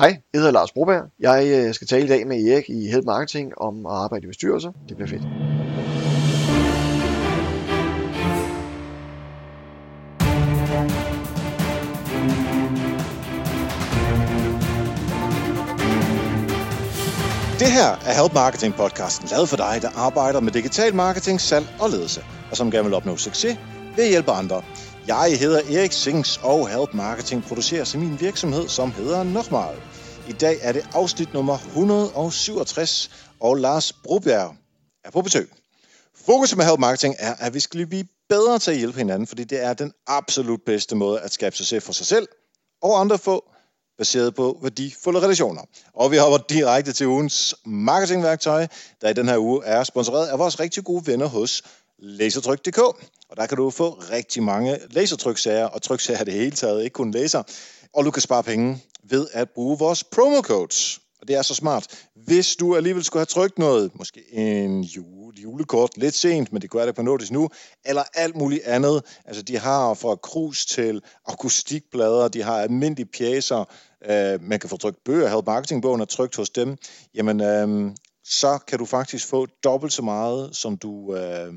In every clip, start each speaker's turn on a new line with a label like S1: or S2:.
S1: Hej, jeg hedder Lars Broberg. Jeg øh, skal tale i dag med Erik i Help Marketing om at arbejde i bestyrelser. Det bliver fedt.
S2: Det her er Help Marketing podcasten, lavet for dig, der arbejder med digital marketing, salg og ledelse, og som gerne vil opnå succes ved at hjælpe andre. Jeg hedder Erik Sings, og Help Marketing producerer til min virksomhed, som hedder Nochmal. I dag er det afsnit nummer 167, og Lars Brobjerg er på besøg. Fokus med Help Marketing er, at vi skal blive bedre til at hjælpe hinanden, fordi det er den absolut bedste måde at skabe succes for sig selv og andre få, baseret på værdifulde relationer. Og vi hopper direkte til ugens marketingværktøj, der i den her uge er sponsoreret af vores rigtig gode venner hos lasertryk.dk. Og der kan du få rigtig mange lasertryksager og tryksager det hele taget, ikke kun laser. Og du kan spare penge ved at bruge vores promo codes. Og det er så smart. Hvis du alligevel skulle have trykt noget, måske en jule, julekort lidt sent, men det kunne være det på notis nu, eller alt muligt andet. Altså de har fra krus til akustikplader, de har almindelige pjæser, øh, man kan få trykt bøger, Help marketingbogen er trykt hos dem. Jamen, øh, så kan du faktisk få dobbelt så meget, som du øh,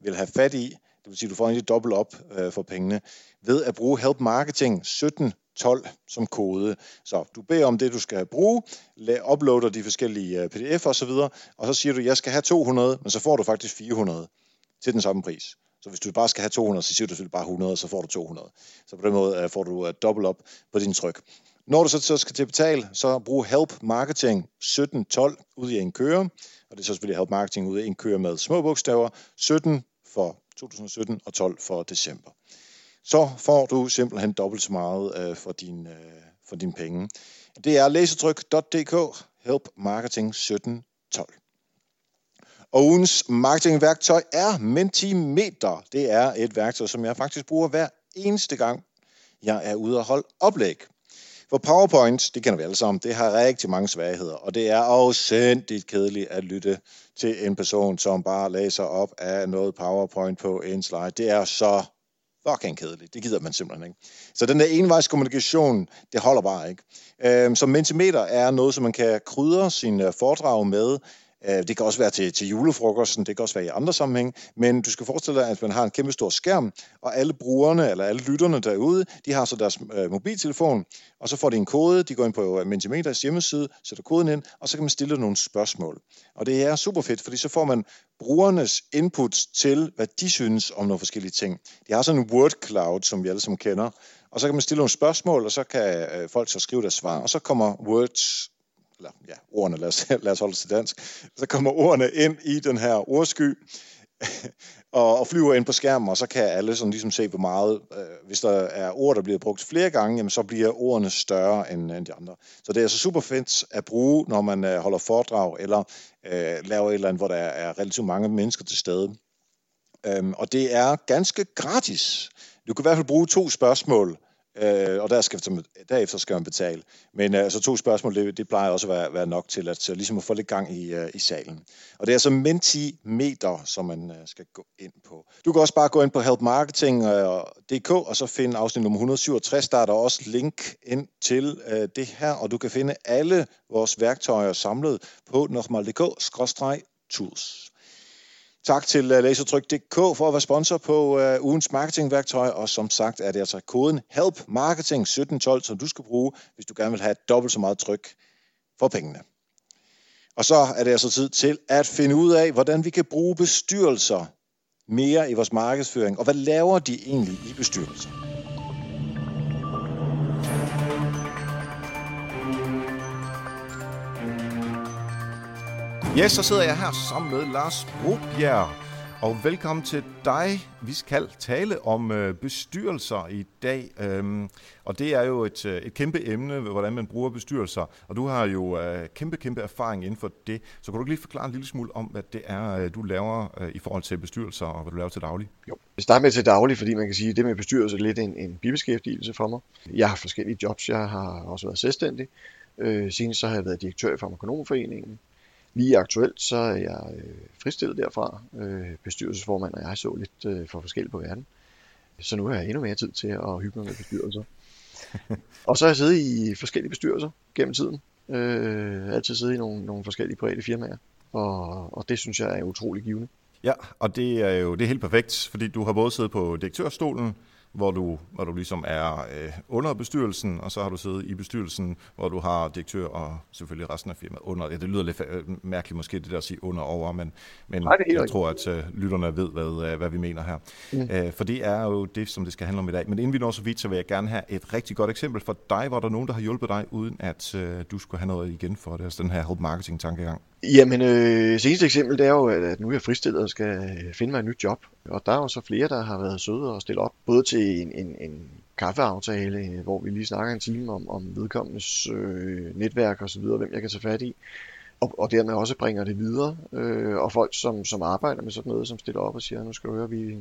S2: vil have fat i. Det vil sige, at du får egentlig dobbelt op øh, for pengene ved at bruge Help Marketing 17 12 som kode. Så du beder om det, du skal bruge, uploader de forskellige øh, pdf'er osv., og så siger du, jeg skal have 200, men så får du faktisk 400 til den samme pris. Så hvis du bare skal have 200, så siger du selvfølgelig bare 100, så får du 200. Så på den måde øh, får du øh, dobbelt op på din tryk. Når du så, så skal til at betale, så brug Help Marketing 1712 ud i en køre, og det er så selvfølgelig Help Marketing ud i en køre med små bogstaver, 17 for 2017 og 12 for december så får du simpelthen dobbelt så meget øh, for, din, øh, for dine penge. Det er læsetryk.dk, Help Marketing 1712. Og ugens marketingværktøj er Mentimeter. Det er et værktøj, som jeg faktisk bruger hver eneste gang, jeg er ude og holde oplæg. For PowerPoint, det kender vi alle sammen, det har rigtig mange svagheder, og det er afsindigt kedeligt at lytte til en person, som bare læser op af noget PowerPoint på en slide. Det er så fucking kedeligt. Det gider man simpelthen ikke. Så den der envejskommunikation, det holder bare ikke. Øhm, så Mentimeter er noget, som man kan krydre sin øh, foredrag med, Øh, det kan også være til, til julefrokosten, det kan også være i andre sammenhæng, men du skal forestille dig, at man har en kæmpe stor skærm, og alle brugerne, eller alle lytterne derude, de har så deres øh, mobiltelefon, og så får de en kode, de går ind på Mentimeters hjemmeside, sætter koden ind, og så kan man stille nogle spørgsmål. Og det er super fedt, fordi så får man brugernes input til, hvad de synes om nogle forskellige ting. De har sådan en word cloud, som vi alle sammen kender, og så kan man stille nogle spørgsmål, og så kan øh, folk så skrive deres svar, og så kommer words eller ja, ordene, lad os, lad os holde til dansk, så kommer ordene ind i den her ordsky, og, og flyver ind på skærmen, og så kan alle sådan ligesom se, hvor meget, øh, hvis der er ord, der bliver brugt flere gange, jamen, så bliver ordene større end, end de andre. Så det er altså super fedt at bruge, når man øh, holder foredrag, eller øh, laver et eller andet, hvor der er relativt mange mennesker til stede. Øhm, og det er ganske gratis. Du kan i hvert fald bruge to spørgsmål øh, og der skal, derefter skal man betale. Men øh, altså to spørgsmål, det, det plejer også at være, være nok til at, til ligesom at få lidt gang i, øh, i salen. Og det er altså Mentimeter, som man øh, skal gå ind på. Du kan også bare gå ind på helpmarketing.dk øh, og så finde afsnit nummer 167. Der er der også link ind til øh, det her, og du kan finde alle vores værktøjer samlet på nokmal.dk-tools. Tak til øh, lasertryk.dk for at være sponsor på uh, ugens marketingværktøj, og som sagt er det altså koden HELP MARKETING 1712, som du skal bruge, hvis du gerne vil have dobbelt så meget tryk for pengene. Og så er det altså tid til at finde ud af, hvordan vi kan bruge bestyrelser mere i vores markedsføring, og hvad laver de egentlig i bestyrelser? Ja, så sidder jeg her sammen med Lars Brobjerg, og velkommen til dig. Vi skal tale om øh, bestyrelser i dag, øhm, og det er jo et, øh, et kæmpe emne, hvordan man bruger bestyrelser, og du har jo øh, kæmpe, kæmpe erfaring inden for det. Så kan du lige forklare en lille smule om, hvad det er, øh, du laver øh, i forhold til bestyrelser, og hvad du laver til daglig?
S1: Jo, jeg starter med til daglig, fordi man kan sige, at det med bestyrelse er lidt en, en bibeskæftigelse for mig. Jeg har forskellige jobs, jeg har også været selvstændig. Øh, senest så har jeg været direktør i Farmakonomforeningen, Lige aktuelt så er jeg øh, fristillet derfra. Øh, bestyrelsesformand og jeg så lidt øh, for forskelligt på verden. Så nu har jeg endnu mere tid til at hygge mig med bestyrelser. og så har jeg siddet i forskellige bestyrelser gennem tiden. Øh, altid siddet i nogle, nogle forskellige private firmaer, og, og det synes jeg er utrolig givende.
S2: Ja, og det er jo det er helt perfekt, fordi du har både siddet på direktørstolen, hvor du, hvor du ligesom er øh, under bestyrelsen, og så har du siddet i bestyrelsen, hvor du har direktør og selvfølgelig resten af firmaet under. Ja, det lyder lidt øh, mærkeligt måske, det der at sige under over, men, men Nej, jeg rigtigt. tror, at øh, lytterne ved, hvad, øh, hvad vi mener her. Mm. Æh, for det er jo det, som det skal handle om i dag. Men inden vi når så vidt, så vil jeg gerne have et rigtig godt eksempel for dig, hvor der nogen, der har hjulpet dig, uden at øh, du skulle have noget igen for det, altså den her help marketing tankegang.
S1: Jamen, øh, seneste eksempel, det er jo, at nu er jeg fristillet og skal finde mig et nyt job. Og der er jo så flere, der har været søde og stille op, både til en, en, en kaffeaftale, øh, hvor vi lige snakker en time om, om vedkommendes øh, netværk og så videre, hvem jeg kan tage fat i. Og, og dermed også bringer det videre. Øh, og folk, som, som arbejder med sådan noget, som stiller op og siger, nu skal du høre, vi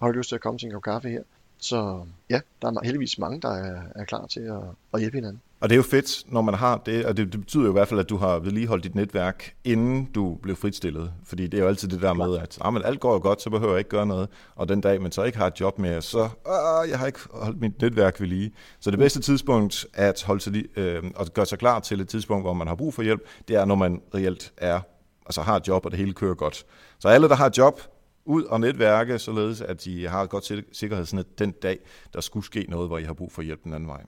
S1: har lyst til at komme til en kop kaffe her. Så ja, der er heldigvis mange, der er, er klar til at, at hjælpe hinanden.
S2: Og det er jo fedt, når man har det, og det, det betyder jo i hvert fald, at du har vedligeholdt dit netværk, inden du blev fritstillet. Fordi det er jo altid det der med, at ah, men alt går jo godt, så behøver jeg ikke gøre noget. Og den dag, man så ikke har et job mere, så ah, jeg har ikke holdt mit netværk ved lige. Så det bedste tidspunkt at holde sig, øh, og gøre sig klar til et tidspunkt, hvor man har brug for hjælp, det er, når man reelt er, altså har et job, og det hele kører godt. Så alle, der har et job, ud og netværke, således at de har et godt sikkerhedsnet den dag, der skulle ske noget, hvor I har brug for hjælp den anden vej.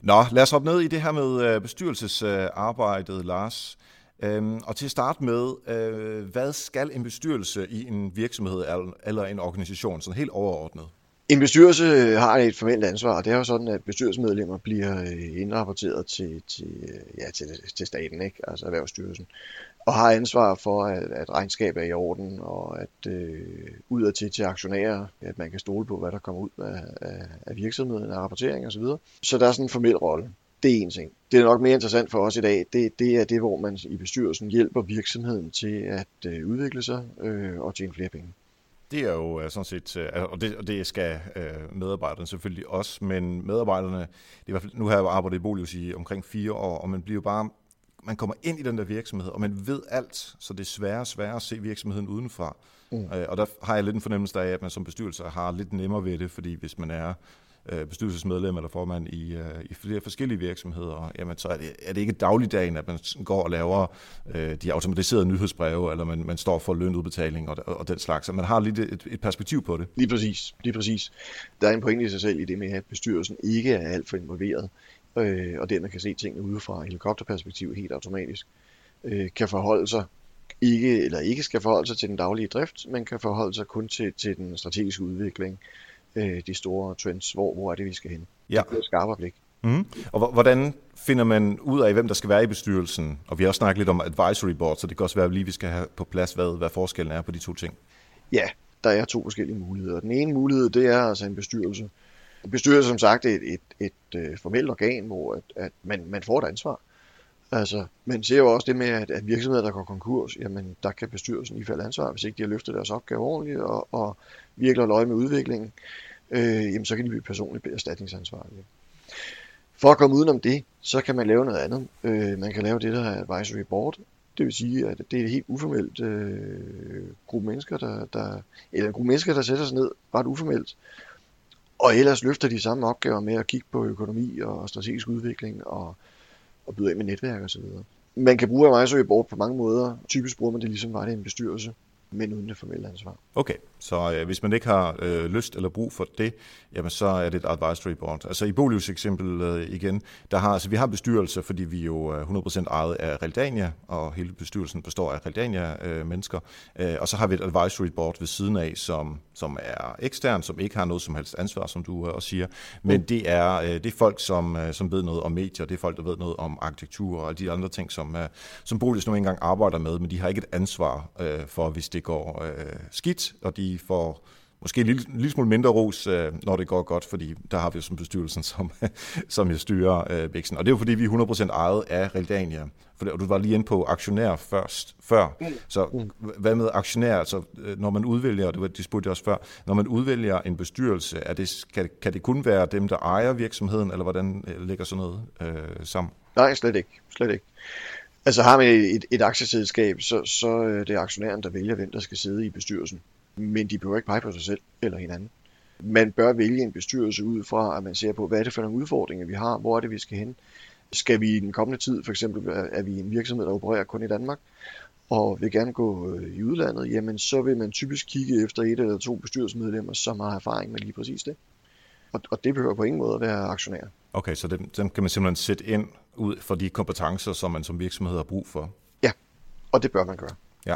S2: Nå, lad os hoppe ned i det her med øh, bestyrelsesarbejdet, Lars. Øhm, og til at starte med, øh, hvad skal en bestyrelse i en virksomhed eller en organisation, sådan helt overordnet?
S1: En bestyrelse øh, har et formelt ansvar, og det er jo sådan, at bestyrelsesmedlemmer bliver øh, indrapporteret til, til, ja, til, til staten, ikke? altså Erhvervsstyrelsen og har ansvar for, at, at regnskabet er i orden, og at øh, udad til aktionærer, at man kan stole på, hvad der kommer ud af, af, af virksomheden, af rapportering osv. Så, så der er sådan en formel rolle. Det er en ting. Det er nok mere interessant for os i dag. Det, det er det, hvor man i bestyrelsen hjælper virksomheden til at øh, udvikle sig øh, og tjene flere penge.
S2: Det er jo øh, sådan set, øh, og det, og det skal øh, medarbejderne selvfølgelig også, men medarbejderne, det er i hvert fald, nu har jeg arbejdet i Bolius i omkring fire år, og man bliver bare man kommer ind i den der virksomhed, og man ved alt, så det er sværere og sværere at se virksomheden udenfra. Mm. Øh, og der har jeg lidt en fornemmelse af, at man som bestyrelse har lidt nemmere ved det, fordi hvis man er øh, bestyrelsesmedlem eller formand i, øh, i flere forskellige virksomheder, jamen så er det, er det ikke dagligdagen, at man går og laver øh, de automatiserede nyhedsbreve, eller man, man står for lønudbetaling og, og den slags. Så man har lidt et, et perspektiv på det.
S1: Lige præcis, lige præcis. Der er en pointe i sig selv i det med, at bestyrelsen ikke er alt for involveret øh, og dermed kan se tingene udefra helikopterperspektiv helt automatisk, øh, kan forholde sig ikke, eller ikke skal forholde sig til den daglige drift, men kan forholde sig kun til, til den strategiske udvikling, øh, de store trends, hvor, hvor er det, vi skal hen. Ja. Det er et skarpere blik.
S2: Mm. Og hvordan finder man ud af, hvem der skal være i bestyrelsen? Og vi har også snakket lidt om advisory board, så det kan også være, at lige vi skal have på plads, hvad, hvad forskellen er på de to ting.
S1: Ja, der er to forskellige muligheder. Den ene mulighed, det er altså en bestyrelse, bestyrelse som sagt et, et, et, et formelt organ, hvor at, at man, man får et ansvar. Altså, man ser jo også det med, at, at virksomheder, der går konkurs, jamen der kan bestyrelsen ifalde ansvar, hvis ikke de har løftet deres opgave ordentligt og, og virkelig har løje med udviklingen, øh, jamen så kan de blive personligt erstatningsansvarlige. For at komme udenom det, så kan man lave noget andet. Øh, man kan lave det, der er advisory board. Det vil sige, at det er et helt uformelt øh, gruppe mennesker, der, der, eller en gruppe mennesker, der sætter sig ned ret uformelt og ellers løfter de samme opgaver med at kigge på økonomi og strategisk udvikling og, og byde ind med netværk osv. Man kan bruge Advisory Board på mange måder. Typisk bruger man det ligesom var det en bestyrelse men uden det formelle ansvar.
S2: Okay, så øh, hvis man ikke har øh, lyst eller brug for det, jamen så er det et advisory board. Altså i Bolius eksempel øh, igen, der har, altså vi har bestyrelse, fordi vi jo er 100% ejet af Realdania, og hele bestyrelsen består af Realdania-mennesker, øh, øh, og så har vi et advisory board ved siden af, som, som er ekstern, som ikke har noget som helst ansvar, som du øh, også siger, men mm. det, er, øh, det er folk, som, øh, som ved noget om medier, det er folk, der ved noget om arkitektur og de andre ting, som, øh, som Bolius nu engang arbejder med, men de har ikke et ansvar øh, for, hvis det går øh, skidt, og de får måske en lille, en lille smule mindre ros, øh, når det går godt, fordi der har vi jo som bestyrelsen, som, som jeg styrer øh, væksten. Og det er jo fordi, vi er 100% ejet af Realdania. For, og du var lige inde på aktionær først, før. Mm. Så hvad med aktionær? Altså, øh, når man udvælger, det, var, det spurgte jeg også før, når man udvælger en bestyrelse, er det, kan, kan det kun være dem, der ejer virksomheden, eller hvordan øh, ligger sådan noget øh, sammen?
S1: Nej, slet ikke. Slet ikke. Altså har man et, et aktieselskab, så, så øh, det er det aktionæren, der vælger, hvem der skal sidde i bestyrelsen. Men de behøver ikke pege på sig selv eller hinanden. Man bør vælge en bestyrelse ud fra, at man ser på, hvad er det for nogle udfordringer, vi har, hvor er det, vi skal hen. Skal vi i den kommende tid, for eksempel er vi en virksomhed, der opererer kun i Danmark, og vil gerne gå øh, i udlandet, jamen så vil man typisk kigge efter et eller to bestyrelsesmedlemmer, som har erfaring med lige præcis det. Og, og det behøver på ingen måde at være aktionær.
S2: Okay, så dem, dem kan man simpelthen sætte ind ud for de kompetencer, som man som virksomhed har brug for?
S1: Ja, og det bør man gøre.
S2: Ja.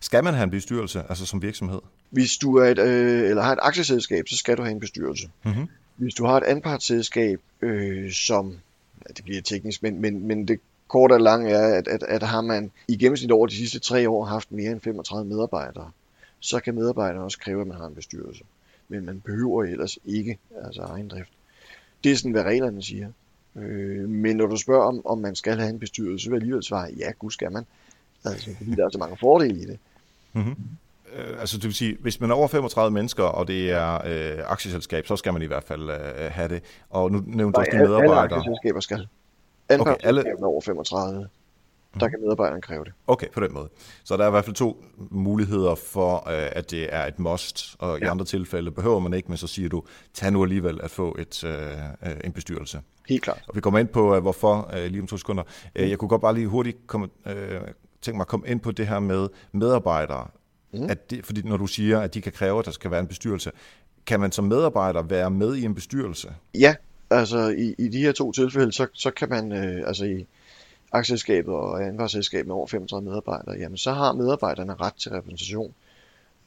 S2: Skal man have en bestyrelse, altså som virksomhed?
S1: Hvis du er et, øh, eller har et aktieselskab, så skal du have en bestyrelse.
S2: Mm-hmm.
S1: Hvis du har et anpartsselskab, øh, som, ja, det bliver teknisk, men, men, men det korte og lange er, at, at, at har man i gennemsnit over de sidste tre år haft mere end 35 medarbejdere, så kan medarbejderne også kræve, at man har en bestyrelse. Men man behøver ellers ikke altså egen drift. Det er sådan, hvad reglerne siger. Øh, men når du spørger, om, om man skal have en bestyrelse, så vil jeg alligevel svare, ja, gud skal man. Altså, fordi der er så mange fordele i det.
S2: Mm-hmm. Øh, altså det vil sige, hvis man er over 35 mennesker, og det er øh, aktieselskab, så skal man i hvert fald øh, have det. Og nu nævnte du også de medarbejdere.
S1: alle aktieselskaber skal. Alle okay, alle... over 35, der kan medarbejderen kræve det.
S2: Okay, på den måde. Så der er i hvert fald to muligheder for, øh, at det er et must, og ja. i andre tilfælde behøver man ikke, men så siger du, tag nu alligevel at få et, øh, øh en bestyrelse.
S1: Helt klart.
S2: Og vi kommer ind på, hvorfor lige om to sekunder. Mm. Jeg kunne godt bare lige hurtigt komme, øh, tænke mig at komme ind på det her med medarbejdere. Mm. At det, fordi når du siger, at de kan kræve, at der skal være en bestyrelse, kan man som medarbejder være med i en bestyrelse?
S1: Ja, altså i, i de her to tilfælde, så, så kan man, øh, altså i aktieselskabet og anvarsselskabet med over 35 medarbejdere, jamen så har medarbejderne ret til repræsentation.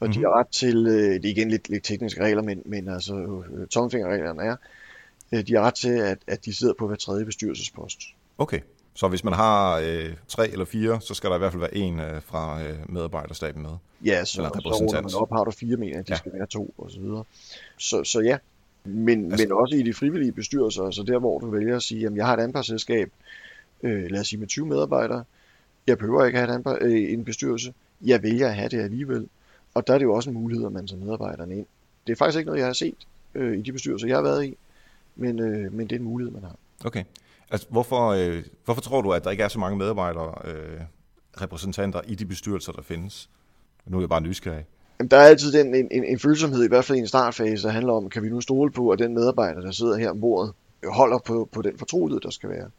S1: Og mm-hmm. de mhm. har ret til, øh, det er igen lidt, lidt tekniske regler, men, men altså øh, er, øh, de har ret til, at, at de sidder på hver tredje bestyrelsespost.
S2: Okay. Så hvis man har øh, tre eller fire, så skal der i hvert fald være en øh, fra øh, medarbejderstaben med?
S1: Ja, så, eller så man op, har du fire mener, at de ja. skal være to og så videre. Så, så ja, men, altså, men også i de frivillige bestyrelser, altså der hvor du vælger at sige, at jeg har et anpartsselskab, øh, lad os sige med 20 medarbejdere, jeg behøver ikke have et øh, en bestyrelse, jeg vælger at have det alligevel. Og der er det jo også en mulighed, at man tager medarbejderne ind. Det er faktisk ikke noget, jeg har set øh, i de bestyrelser, jeg har været i, men, øh, men det er en mulighed, man har.
S2: Okay. Altså, hvorfor, øh, hvorfor tror du, at der ikke er så mange medarbejdere, øh, repræsentanter i de bestyrelser, der findes? Nu er jeg bare nysgerrig.
S1: Jamen, der er altid den, en, en, en følsomhed, i hvert fald i en startfase, der handler om, kan vi nu stole på, at den medarbejder, der sidder her ombord, holder på, på den fortrolighed, der skal være.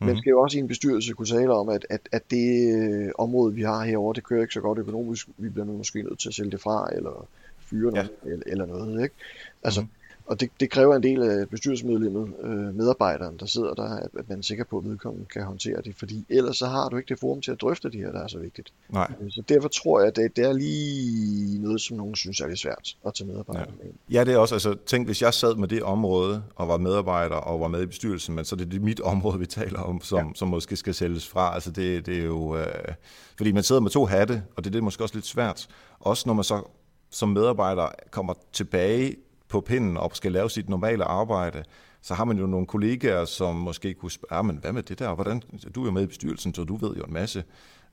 S1: Mm. Man skal jo også i en bestyrelse kunne tale om, at, at, at det øh, område, vi har herovre, det kører ikke så godt økonomisk. Vi bliver nu måske nødt til at sælge det fra, eller fyre ja. noget, eller, eller noget. Ikke? Altså, mm. Og det, det kræver en del af bestyrelsesmedlemmet, øh, medarbejderen, der sidder der, at, at man er sikker på, at vedkommende kan håndtere det, fordi ellers så har du ikke det forum til at drøfte det her, der er så vigtigt.
S2: Nej.
S1: Øh, så derfor tror jeg, at det, det er lige noget, som nogen synes er lidt svært at tage medarbejderne
S2: ja. med. Ja, det er også, altså tænk, hvis jeg sad med det område, og var medarbejder, og var med i bestyrelsen, men så er det mit område, vi taler om, som, ja. som måske skal sælges fra. Altså det, det er jo, øh, fordi man sidder med to hatte, og det er det måske også lidt svært. Også når man så som medarbejder kommer tilbage på pinden og skal lave sit normale arbejde, så har man jo nogle kollegaer, som måske kunne spørge, ah, men hvad med det der, hvordan, du er jo med i bestyrelsen, så du ved jo en masse.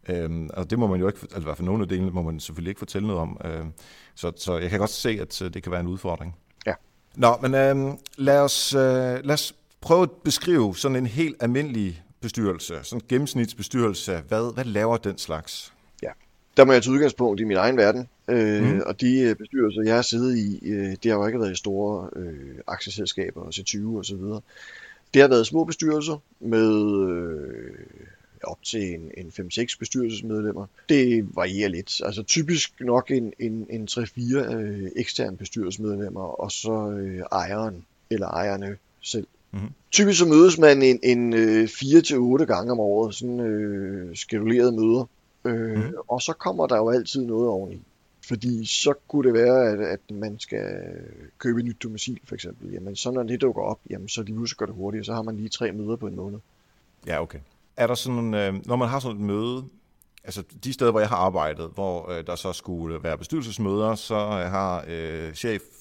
S2: Øhm, og det må man jo ikke, altså i hvert fald nogle af delene må man selvfølgelig ikke fortælle noget om. Øhm, så, så jeg kan godt se, at øh, det kan være en udfordring.
S1: Ja.
S2: Nå, men øhm, lad, os, øh, lad os prøve at beskrive sådan en helt almindelig bestyrelse, sådan en gennemsnitsbestyrelse. Hvad, hvad laver den slags?
S1: Der må jeg tage udgangspunkt i min egen verden. Øh, mm. Og de øh, bestyrelser, jeg har siddet i, øh, det har jo ikke været i store øh, aktieselskaber, C20 og så videre. Det har været små bestyrelser med øh, op til en, en 5-6 bestyrelsesmedlemmer. Det varierer lidt. Altså typisk nok en, en, en 3-4 øh, eksterne bestyrelsesmedlemmer, og så øh, ejeren eller ejerne selv. Mm-hmm. Typisk så mødes man en, en øh, 4-8 gange om året, sådan øh, skedulerede møder, Øh, mm. Og så kommer der jo altid noget oveni. Fordi så kunne det være, at, at man skal købe et nyt domicil for eksempel. Jamen så når det dukker op, jamen så lige så går det hurtigt, så har man lige tre møder på en måned.
S2: Ja, okay. Er der sådan, øh, når man har sådan et møde, altså de steder, hvor jeg har arbejdet, hvor øh, der så skulle være bestyrelsesmøder, så har øh,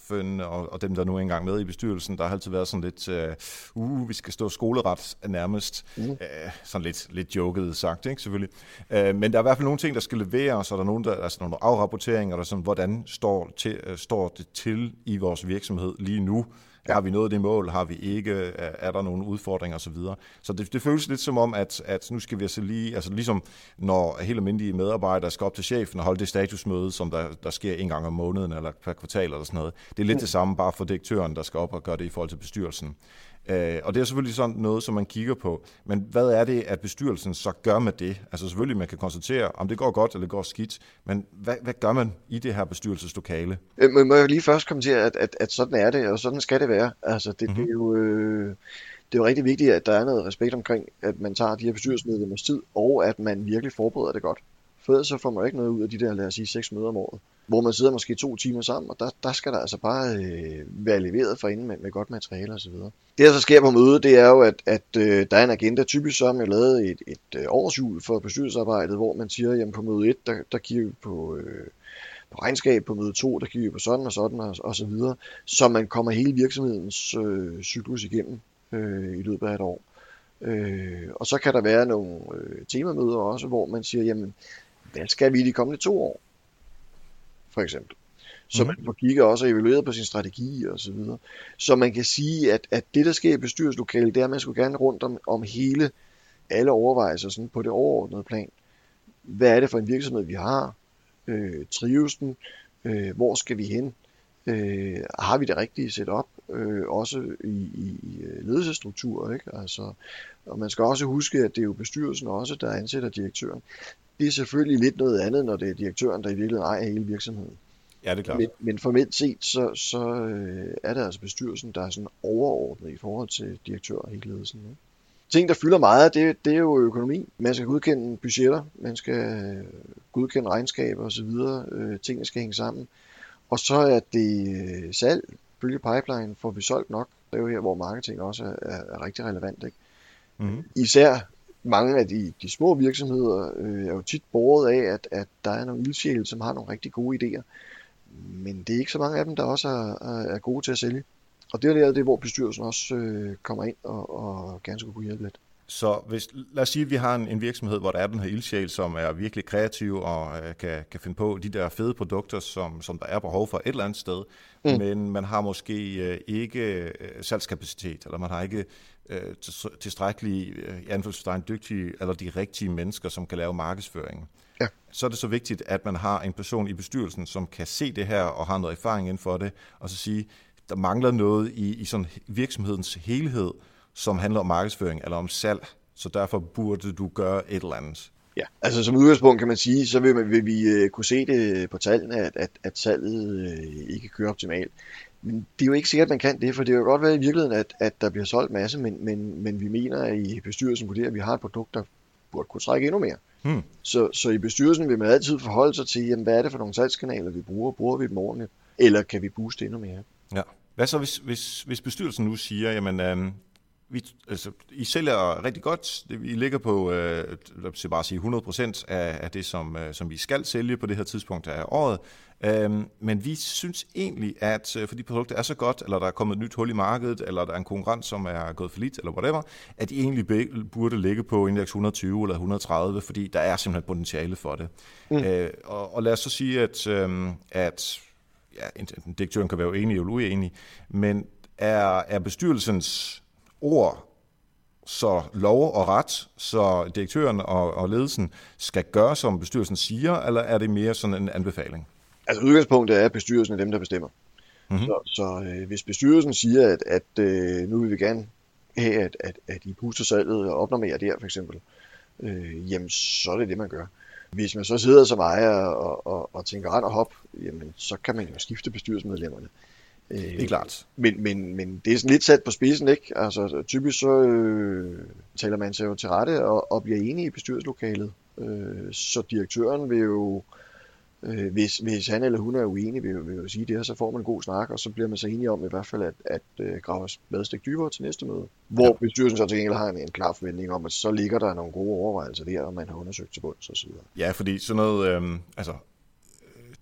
S2: chefen og, og dem, der nu engang med i bestyrelsen, der har altid været sådan lidt, øh, uh, vi skal stå skoleret nærmest, mm. øh, sådan lidt, lidt joket sagt, ikke, selvfølgelig. Øh, men der er i hvert fald nogle ting, der skal leveres, og der er nogle, der, altså nogle afrapporteringer, der sådan, hvordan står, til, øh, står det til i vores virksomhed lige nu, Ja. Har vi nået det mål? Har vi ikke? Er der nogle udfordringer osv.? Så, så det, det føles lidt som om, at, at nu skal vi altså lige, altså ligesom når helt almindelige medarbejdere skal op til chefen og holde det statusmøde, som der, der sker en gang om måneden eller per kvartal eller sådan noget. Det er lidt mm. det samme bare for direktøren, der skal op og gøre det i forhold til bestyrelsen. Øh, og det er selvfølgelig sådan noget, som man kigger på. Men hvad er det, at bestyrelsen så gør med det? Altså selvfølgelig, man kan konstatere, om det går godt eller det går skidt, men hvad, hvad gør man i det her bestyrelseslokale?
S1: Øh, må jeg lige først kommentere, at, at, at sådan er det, og sådan skal det være. Altså det, mm-hmm. det er jo... Øh det er jo rigtig vigtigt, at der er noget respekt omkring, at man tager de her bestyrelsesmedlemmers tid, og at man virkelig forbereder det godt. For så får man ikke noget ud af de der, lad os sige, seks møder om året. Hvor man sidder måske to timer sammen, og der, der skal der altså bare øh, være leveret for inden med, med godt materiale osv. Det der så sker på mødet, det er jo, at, at øh, der er en agenda, typisk som jeg lavet et, et øh, årsjul for bestyrelsesarbejdet, hvor man siger, jamen på møde 1, der, der kigger vi på, øh, på regnskab, på møde 2, der kigger vi på sådan og sådan og, og så videre, så man kommer hele virksomhedens øh, cyklus igennem øh, i løbet af et år. Øh, og så kan der være nogle øh, temamøder også, hvor man siger, jamen, hvad skal vi i de kommende to år? For eksempel. Så mm. man får kigge også og evalueret på sin strategi og så videre. Så man kan sige, at, at det, der sker i bestyrelseslokalet, det er, at man skulle gerne rundt om, om hele, alle overvejelser sådan på det overordnede plan. Hvad er det for en virksomhed, vi har? Øh, trives den? Øh, hvor skal vi hen? Øh, har vi det rigtige setup? Øh, også i, i, i ledelsesstrukturer, ikke? Altså, og man skal også huske, at det er jo bestyrelsen også, der ansætter direktøren. Det er selvfølgelig lidt noget andet, når det er direktøren, der i virkeligheden ejer hele virksomheden.
S2: Ja, det er klart.
S1: Men, men formelt set, så, så øh, er det altså bestyrelsen, der er sådan overordnet i forhold til direktør og hele ledelsen. Ikke? Ting, der fylder meget, det, det er jo økonomi. Man skal godkende budgetter, man skal godkende regnskaber osv. Øh, tingene skal hænge sammen. Og så er det øh, salg, følge pipeline, får vi solgt nok. Det er jo her, hvor marketing også er, er, er rigtig relevant. Ikke? Mm-hmm. Især mange af de, de små virksomheder øh, er jo tit båret af, at, at der er nogle ildsjæle, som har nogle rigtig gode idéer. Men det er ikke så mange af dem, der også er, er gode til at sælge. Og det er det, hvor bestyrelsen også øh, kommer ind og, og gerne skulle kunne hjælpe lidt.
S2: Så hvis, lad os sige, at vi har en, en virksomhed, hvor der er den her ildsjæl, som er virkelig kreativ og øh, kan, kan finde på de der fede produkter, som, som der er behov for et eller andet sted, mm. men man har måske øh, ikke øh, salgskapacitet, eller man har ikke øh, tilstrækkelige, øh, i dygtige eller de rigtige mennesker, som kan lave markedsføring. Ja. Så er det så vigtigt, at man har en person i bestyrelsen, som kan se det her og har noget erfaring inden for det, og så sige, der mangler noget i, i sådan virksomhedens helhed, som handler om markedsføring eller om salg, så derfor burde du gøre et eller andet.
S1: Ja, altså som udgangspunkt kan man sige, så vil, man, vil vi uh, kunne se det på tallene, at, at, at salget uh, ikke kører optimalt. Men det er jo ikke sikkert, at man kan det, for det kan jo godt være i virkeligheden, at, at der bliver solgt masse, men, men, men vi mener at i bestyrelsen vurderer, at vi har et produkt, der burde kunne trække endnu mere. Hmm. Så, så i bestyrelsen vil man altid forholde sig til, jamen, hvad er det for nogle salgskanaler, vi bruger? Bruger vi dem ordentligt? Eller kan vi booste endnu mere?
S2: Ja. Hvad så, hvis, hvis, hvis bestyrelsen nu siger, jamen, øhm, vi, altså, I sælger rigtig godt. I ligger på, øh, lad os bare sige, 100% af, af det, som, øh, som vi skal sælge på det her tidspunkt af året. Øhm, men vi synes egentlig, at øh, fordi produktet er så godt, eller der er kommet et nyt hul i markedet, eller der er en konkurrent, som er gået for lidt, eller whatever, at de egentlig burde ligge på indeks 120 eller 130, fordi der er simpelthen potentiale for det. Mm. Øh, og, og lad os så sige, at, øh, at ja, direktøren kan være uenig eller uenig, men er, er bestyrelsens ord så lov og ret, så direktøren og, og ledelsen skal gøre, som bestyrelsen siger, eller er det mere sådan en anbefaling?
S1: Altså udgangspunktet er, at bestyrelsen er dem, der bestemmer. Mm-hmm. Så, så øh, hvis bestyrelsen siger, at, at øh, nu vil vi gerne have, at, at, at I booster salget og opnormerer der for eksempel, øh, jamen så er det det, man gør. Hvis man så sidder som ejer og, og, og tænker ret og hop, jamen så kan man jo skifte bestyrelsesmedlemmerne.
S2: Det er klart.
S1: Men, men, men det er sådan lidt sat på spidsen, ikke? Altså typisk så øh, taler man sig jo til rette og, og bliver enige i bestyrelseslokalet. Øh, så direktøren vil jo, øh, hvis, hvis han eller hun er uenig, vil, vil jo sige det, og så får man en god snak, og så bliver man så enige om i hvert fald at, at øh, grave spadestik dybere til næste møde. Hvor ja. bestyrelsen så til gengæld har en, en klar forventning om, at så ligger der nogle gode overvejelser der, og man har undersøgt til bunds osv.
S2: Ja, fordi sådan noget, øh, altså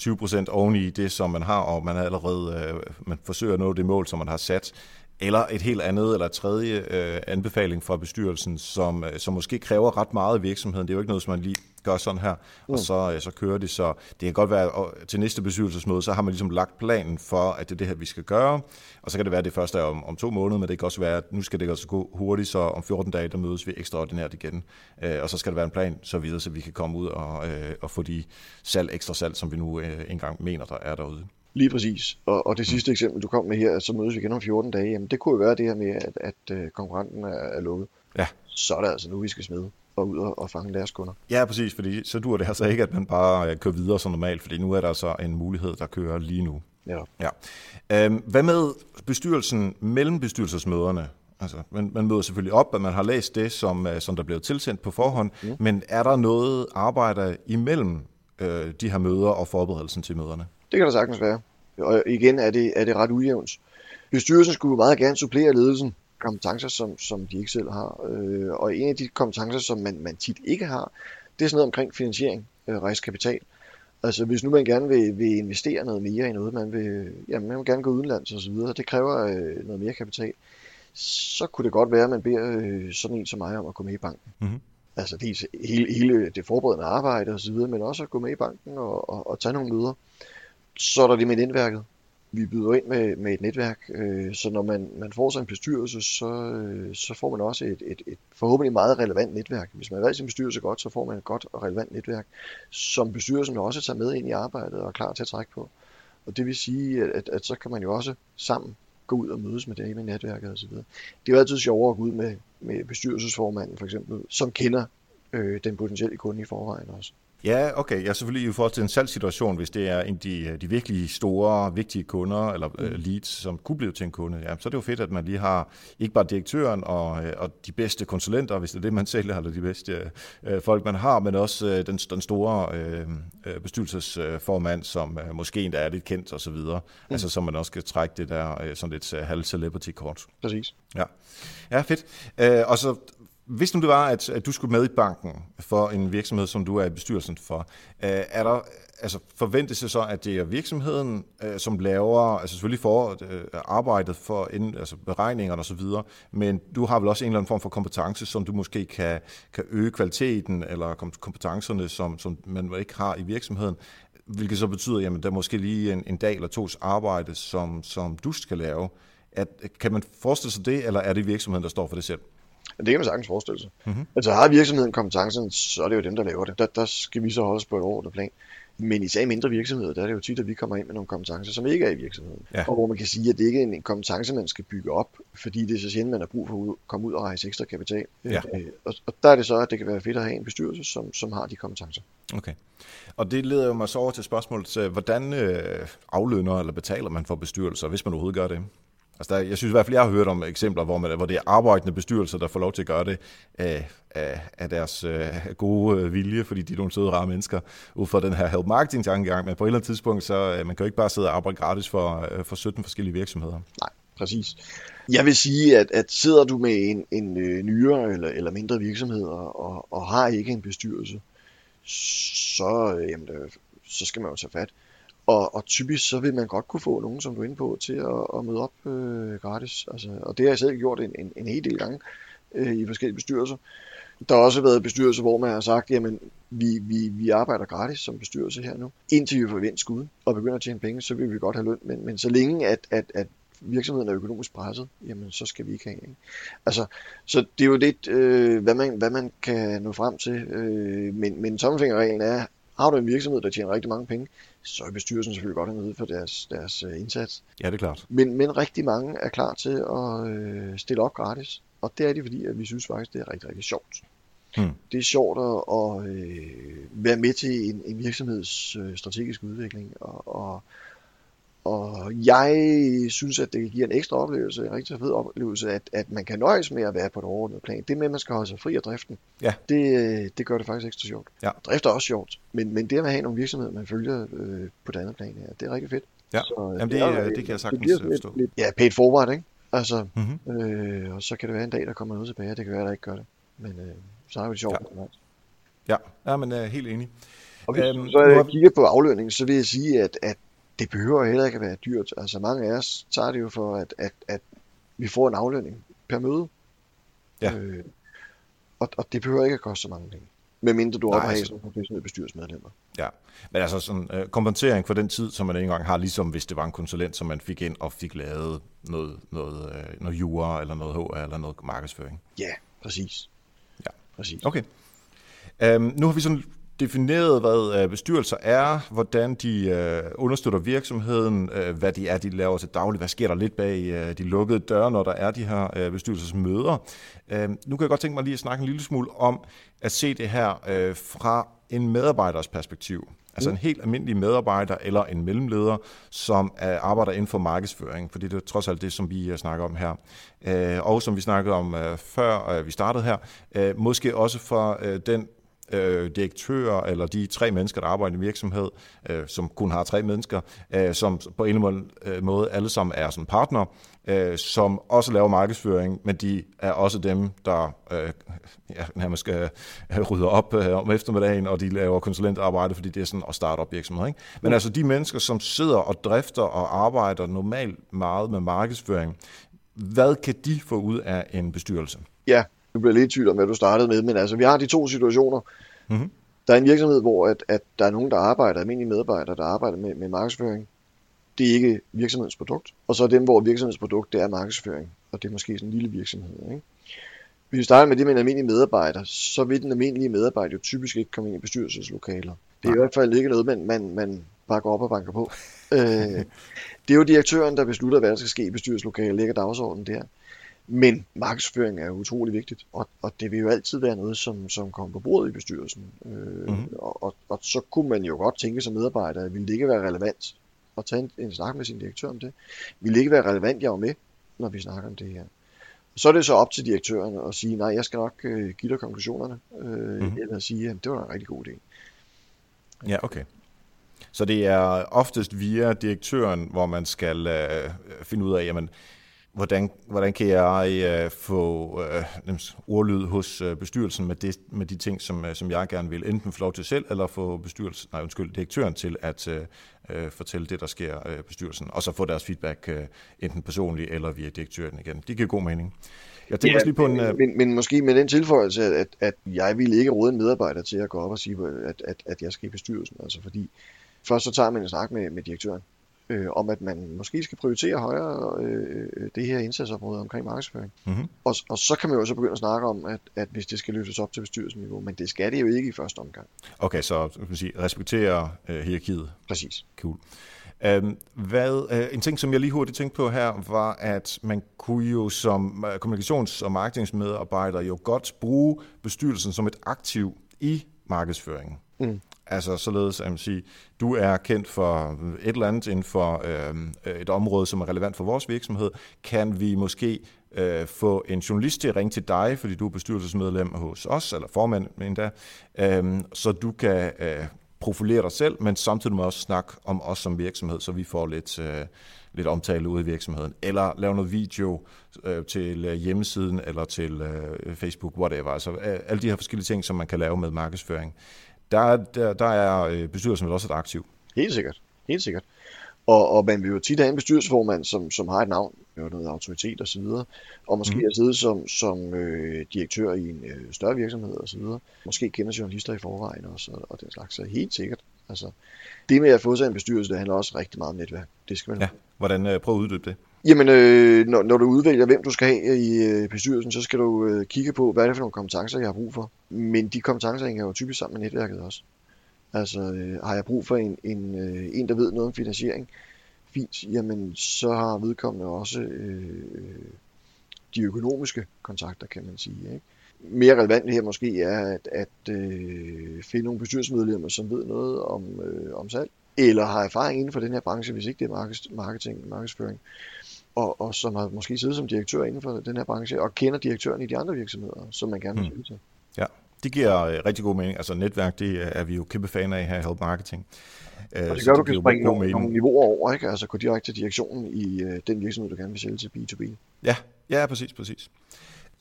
S2: 20% oven i det, som man har, og man allerede øh, man forsøger at nå det mål, som man har sat, eller et helt andet eller tredje øh, anbefaling fra bestyrelsen, som, øh, som måske kræver ret meget af virksomheden. Det er jo ikke noget, som man lige gør sådan her, mm. og så, øh, så kører det. Så det kan godt være, at til næste bestyrelsesmøde, så har man ligesom lagt planen for, at det er det her, vi skal gøre. Og så kan det være, at det først er om, om to måneder, men det kan også være, at nu skal det også gå hurtigt, så om 14 dage, der mødes vi ekstraordinært igen. Øh, og så skal der være en plan så videre, så vi kan komme ud og, øh, og få de salg, ekstra salg, som vi nu øh, engang mener, der er derude.
S1: Lige præcis. Og, og det sidste eksempel, du kom med her, så mødes vi igen om 14 dage, jamen det kunne jo være det her med, at, at øh, konkurrenten er, er lukket.
S2: Ja.
S1: Så er det altså nu, vi skal smide og ud og, og fange deres kunder.
S2: Ja, præcis, fordi så dur det altså ikke, at man bare øh, kører videre som normalt, fordi nu er der så en mulighed, der kører lige nu.
S1: Ja.
S2: ja. Øhm, hvad med bestyrelsen mellem bestyrelsesmøderne? Altså, man, man møder selvfølgelig op, at man har læst det, som, øh, som der blev tilsendt på forhånd, mm. men er der noget arbejde imellem øh, de her møder og forberedelsen til møderne?
S1: Det kan der sagtens være. Og igen er det, er det ret ujævnt. Bestyrelsen skulle meget gerne supplere ledelsen kompetencer, som, som de ikke selv har. Øh, og en af de kompetencer, som man, man tit ikke har, det er sådan noget omkring finansiering, øh, rejse kapital. Altså hvis nu man gerne vil, vil investere noget mere i noget, man vil, jamen, man vil gerne gå udenlands og så videre, det kræver øh, noget mere kapital, så kunne det godt være, at man beder øh, sådan en som mig om at gå med i banken. Mm-hmm. Altså dels hele, hele det forberedende arbejde og så videre, men også at gå med i banken og, og, og tage nogle møder. Så er der det med netværket. Vi byder ind med, med et netværk, øh, så når man, man får sig en bestyrelse, så, øh, så får man også et, et, et forhåbentlig meget relevant netværk. Hvis man har valgt sin bestyrelse godt, så får man et godt og relevant netværk, som bestyrelsen også tager med ind i arbejdet og er klar til at trække på. Og det vil sige, at, at, at så kan man jo også sammen gå ud og mødes med dem i netværket osv. Det er jo altid sjovere at gå ud med, med bestyrelsesformanden for eksempel, som kender øh, den potentielle kunde i forvejen også.
S2: Ja, okay. Ja, selvfølgelig i forhold til en salgssituation, hvis det er en af de, de virkelig store, vigtige kunder, eller mm. leads, som kunne blive til en kunde, ja, så er det jo fedt, at man lige har ikke bare direktøren og, øh, og de bedste konsulenter, hvis det er det, man sælger, eller de bedste øh, folk, man har, men også øh, den, den store øh, øh bestyrelsesformand, som øh, måske endda er lidt kendt osv., mm. altså som man også kan trække det der øh, sådan lidt øh, halv celebrity-kort.
S1: Præcis.
S2: Ja, ja fedt. Øh, og så hvis nu det var, at, at du skulle med i banken for en virksomhed, som du er i bestyrelsen for, øh, er der, altså forventes det så, at det er virksomheden, øh, som laver, altså selvfølgelig for øh, arbejdet for ind, altså beregningerne osv., men du har vel også en eller anden form for kompetence, som du måske kan, kan øge kvaliteten, eller kompetencerne, som, som man ikke har i virksomheden, hvilket så betyder, at der er måske lige en, en dag eller tos arbejde, som, som du skal lave. At, kan man forestille sig det, eller er det virksomheden, der står for det selv?
S1: Det kan man sagtens forestille sig. Mm-hmm. Altså har virksomheden kompetencen, så er det jo dem, der laver det. Der, der skal vi så holde os på et overordnet plan. Men i sag mindre virksomheder, der er det jo tit, at vi kommer ind med nogle kompetencer, som ikke er i virksomheden. Ja. Og hvor man kan sige, at det ikke er en kompetence, man skal bygge op, fordi det er så sjældent, man har brug for at komme ud og rejse ekstra kapital. Ja. Øh, og, og der er det så, at det kan være fedt at have en bestyrelse, som, som har de kompetencer.
S2: Okay. Og det leder jo mig så over til spørgsmålet, hvordan øh, aflønner eller betaler man for bestyrelser, hvis man overhovedet gør det? Altså der, jeg synes i hvert fald, jeg har hørt om eksempler, hvor, man, hvor det er arbejdende bestyrelser, der får lov til at gøre det af, af, af deres øh, gode øh, vilje, fordi de er nogle søde, rare mennesker, ud fra den her help marketing tankegang. Men på et eller andet tidspunkt, så øh, man kan jo ikke bare sidde og arbejde gratis for, øh, for 17 forskellige virksomheder.
S1: Nej, præcis. Jeg vil sige, at, at sidder du med en, en øh, nyere eller, eller mindre virksomhed og, og, og har ikke en bestyrelse, så, øh, jamen, øh, så skal man jo tage fat. Og, og typisk så vil man godt kunne få nogen, som du er inde på, til at, at møde op øh, gratis. Altså, og det har jeg selv gjort en, en, en hel del gange øh, i forskellige bestyrelser. Der har også været bestyrelser, hvor man har sagt, jamen vi, vi, vi arbejder gratis som bestyrelse her nu. Indtil vi får vendt skud og begynder at tjene penge, så vil vi godt have løn. Men, men så længe at, at, at virksomheden er økonomisk presset, jamen så skal vi ikke have. Ikke? Altså, så det er jo lidt, øh, hvad, man, hvad man kan nå frem til. Øh, men, men tommelfingerreglen er, har du en virksomhed, der tjener rigtig mange penge, så er bestyrelsen selvfølgelig godt have for deres, deres uh, indsats.
S2: Ja, det er klart.
S1: Men, men rigtig mange er klar til at øh, stille op gratis. Og det er de, fordi at vi synes faktisk, det er rigtig, rigtig sjovt. Hmm. Det er sjovt at, at øh, være med til en, en virksomheds øh, strategisk udvikling og, og og jeg synes, at det giver en ekstra oplevelse, en rigtig fed oplevelse, at, at man kan nøjes med at være på et overordnet plan. Det med, at man skal holde sig fri af driften,
S2: ja.
S1: det, det gør det faktisk ekstra sjovt.
S2: Ja.
S1: Drift er også sjovt, men, men det at have nogle virksomheder, man følger øh, på det andet plan, ja, det er rigtig fedt.
S2: Ja, Så, Jamen, det, det, er, det kan jeg sagtens det forstå.
S1: Lidt, lidt, ja, paid forward, ikke? Altså, mm-hmm. øh, og så kan det være en dag, der kommer noget tilbage, det kan være, der ikke gør det. Men øh, så har vi det sjovt.
S2: Ja, ja. ja men er helt enig.
S1: Og hvis øhm, så jeg kigger på aflønning, så vil jeg sige, at, at det behøver heller ikke at være dyrt. Altså mange af os tager det jo for, at, at, at vi får en aflønning per møde.
S2: Ja.
S1: Øh, og, og det behøver ikke at koste så mange penge. Medmindre du ophager
S2: altså-
S1: professionelle bestyrelsesmedlemmer.
S2: Ja, men altså sådan øh, kompensering for den tid, som man ikke engang har, ligesom hvis det var en konsulent, som man fik ind og fik lavet noget, noget, øh, noget jura, eller noget HR, eller noget markedsføring.
S1: Ja, præcis.
S2: Ja.
S1: Præcis.
S2: Okay. Um, nu har vi sådan defineret, hvad øh, bestyrelser er, hvordan de øh, understøtter virksomheden, øh, hvad de er, de laver til daglig, hvad sker der lidt bag øh, de lukkede døre, når der er de her øh, bestyrelsesmøder. Øh, nu kan jeg godt tænke mig lige at snakke en lille smule om at se det her øh, fra en medarbejders perspektiv. Altså en helt almindelig medarbejder eller en mellemleder, som arbejder inden for markedsføring, fordi det er trods alt det, som vi snakker om her. Og som vi snakkede om før vi startede her, måske også for den øh, direktører eller de tre mennesker, der arbejder i en virksomhed, øh, som kun har tre mennesker, øh, som på en eller anden øh, måde alle sammen er sådan partner, øh, som også laver markedsføring, men de er også dem, der øh, ja, nærmest skal øh, rydde op øh, om eftermiddagen, og de laver konsulentarbejde, fordi det er sådan at starte op virksomhed. Ikke? Men altså de mennesker, som sidder og drifter og arbejder normalt meget med markedsføring, hvad kan de få ud af en bestyrelse?
S1: Ja, nu bliver jeg lidt i tvivl om, hvad du startede med, men altså, vi har de to situationer.
S2: Mhm.
S1: Der er en virksomhed, hvor at, at der er nogen, der arbejder, almindelige medarbejdere, der arbejder med, med markedsføring. Det er ikke virksomhedens produkt. Og så er dem, hvor virksomhedens produkt, det er markedsføring. Og det er måske sådan en lille virksomhed. Ikke? Hvis vi starter med det med en almindelig medarbejder, så vil den almindelige medarbejder jo typisk ikke komme ind i bestyrelseslokaler. Det er i
S2: Nej.
S1: hvert fald ikke noget, man, man, man bakker op og banker på. øh, det er jo direktøren, der beslutter, hvad der skal ske i bestyrelseslokalet, lægger dagsordenen der. Men markedsføring er jo utrolig vigtigt, og, og det vil jo altid være noget, som, som kommer på bordet i bestyrelsen. Øh,
S2: Mhm.
S1: og, og, og så kunne man jo godt tænke som medarbejder, ville det ikke være relevant at tage en, en snak med sin direktør om det? Ville det ikke være relevant, jeg var med, når vi snakker om det her? Så er det så op til direktøren at sige, nej, jeg skal nok øh, give dig konklusionerne, øh, mm-hmm. eller sige, at det var en rigtig god idé.
S2: Ja, okay. Så det er oftest via direktøren, hvor man skal øh, finde ud af, jamen, hvordan, hvordan kan jeg øh, få øh, ordlyd hos øh, bestyrelsen med, det, med de ting, som, øh, som jeg gerne vil, enten få lov til selv, eller få bestyrelsen, nej, undskyld, direktøren til at øh, øh, fortælle det, der sker øh, bestyrelsen, og så få deres feedback øh, enten personligt eller via direktøren igen. Det giver god mening. Jeg tænker også lige på en... Øh,
S1: men, men måske med den tilføjelse, at, at jeg ville ikke råde en medarbejder til at gå op og sige, at, at, at jeg skal i bestyrelsen. Altså fordi først så tager man en snak med, med direktøren, øh, om at man måske skal prioritere højere øh, det her indsatsområde omkring markedsføring.
S2: mhm.
S1: Og, og så kan man jo så begynde at snakke om, at, at hvis det skal løftes op til bestyrelsesniveau, men det skal det jo ikke i første omgang.
S2: Okay, så kan man sige, respektere øh, hierarkiet.
S1: Præcis.
S2: Cool. Um, hvad, uh, en ting, som jeg lige hurtigt tænkte på her, var, at man kunne jo som uh, kommunikations- og marketingsmedarbejder jo godt bruge bestyrelsen som et aktiv i markedsføringen.
S1: Mm.
S2: Altså således at man sige, du er kendt for et eller andet inden for øh, et område, som er relevant for vores virksomhed. Kan vi måske øh, få en journalist til at ringe til dig, fordi du er bestyrelsesmedlem hos os, eller formand endda, øh, så du kan øh, profilere dig selv, men samtidig må også snakke om os som virksomhed, så vi får lidt, øh, lidt omtale ude i virksomheden. Eller lave noget video øh, til øh, hjemmesiden, eller til øh, Facebook, whatever. Altså øh, alle de her forskellige ting, som man kan lave med markedsføring. Der, er- der, der er øh, bestyrelsen vel også et aktiv.
S1: Helt sikkert. Helt sikkert. Og, og man vil jo tit have en bestyrelsesformand, som, som har et navn, jo noget autoritet osv., og måske
S2: Mhm.
S1: mm. har siddet som, som øh, direktør i en øh, større virksomhed osv., måske kender journalister i forvejen også, og, og den slags, så helt sikkert. Altså, det med at få sig en bestyrelse, det handler også rigtig meget om netværk. Det skal man
S2: Ja. Hvordan, øh, prøv at uddybe det.
S1: Jamen, øh, når, når du udvælger, hvem du skal have øh, i øh, bestyrelsen, så skal du øh, kigge på, hvad er det for nogle kompetencer, jeg har brug for. Men de kompetencer hænger jo typisk sammen med netværket også. Altså, øh, har jeg brug for en, en, øh, en, der ved noget om finansiering? Fint, jamen, så har vedkommende også øh, de økonomiske kontakter, kan man sige. Ikke? Mere relevant her måske er at, at øh, finde nogle bestyrelsesmedlemmer, som ved noget om, øh, om salg, eller har erfaring inden for den her branche, hvis ikke det er markeds- marketing, markedsføring og, og som har måske siddet som direktør inden for den her branche, og kender direktøren i de andre virksomheder, som man gerne vil
S2: Mm.
S1: mm. til.
S2: Ja, det giver øh, rigtig god mening. Altså netværk, det er- vi jo kæmpe fan af her i Help Marketing. Øh,
S1: Og det
S2: så
S1: gør, du kan springe nogle,
S2: mening.
S1: nogle niveauer over, ikke? Altså gå direkte til direktionen i øh, den virksomhed, du gerne vil sælge til B2B.
S2: Ja, ja, præcis, præcis.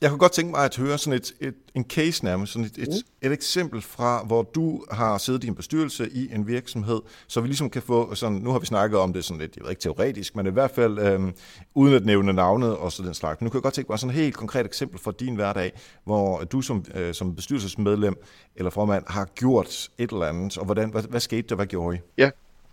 S2: Jeg kunne godt tænke mig at høre sådan et, et en case nærmest, sådan et, et, mm. et eksempel fra, hvor du har siddet i en bestyrelse i en virksomhed, så vi ligesom kan få sådan, nu har vi snakket om det sådan lidt, jeg ved ikke teoretisk, men i hvert fald øhm, uden at nævne navnet og sådan den slags. Men nu kan jeg godt tænke mig sådan et helt konkret eksempel fra din hverdag, hvor du som, øh, som bestyrelsesmedlem eller formand har gjort et eller andet, og hvordan, hvad, hvad skete der, hvad gjorde I?
S1: Ja,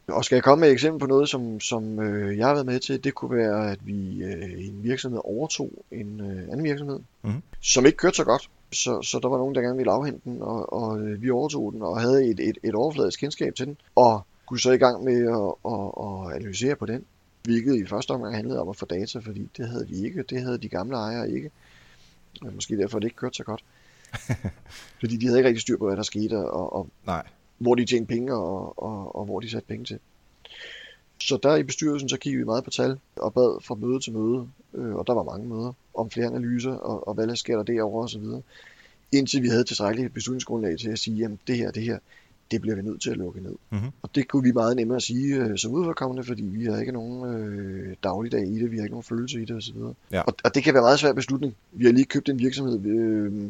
S1: og skal jeg komme med et eksempel på noget, som, som øh, jeg har været med til? Det kunne være, at vi øh, i en virksomhed overtog en øh, anden virksomhed, mm-hmm. som ikke kørte så godt. Så, så der var nogen, der gerne ville afhente den, og, og øh, vi overtog den og havde et, et, et overfladisk kendskab til den, og kunne så i gang med at, at, at analysere på den, hvilket i første omgang handlede om at få data, fordi det havde vi ikke, det havde de gamle ejere ikke. Måske derfor, det ikke kørte så godt. fordi de havde ikke rigtig styr på, hvad der skete, og, og Nej hvor de tjente penge og, og, og hvor de satte penge til. Så der i bestyrelsen, så kiggede vi meget på tal og bad fra møde til møde, øh, og der var mange møder om flere analyser, og, og hvad sker der derovre osv. Indtil vi havde tilstrækkeligt beslutningsgrundlag til at sige, at det her, det her, det bliver vi nødt til at lukke ned. Mm-hmm. Og det kunne vi meget nemmere sige øh, som udforkommende, fordi vi har ikke nogen øh, dagligdag i det, vi har ikke nogen følelse i det osv. Ja. Og, og det kan være meget svært beslutning. Vi har lige købt en virksomhed, øh,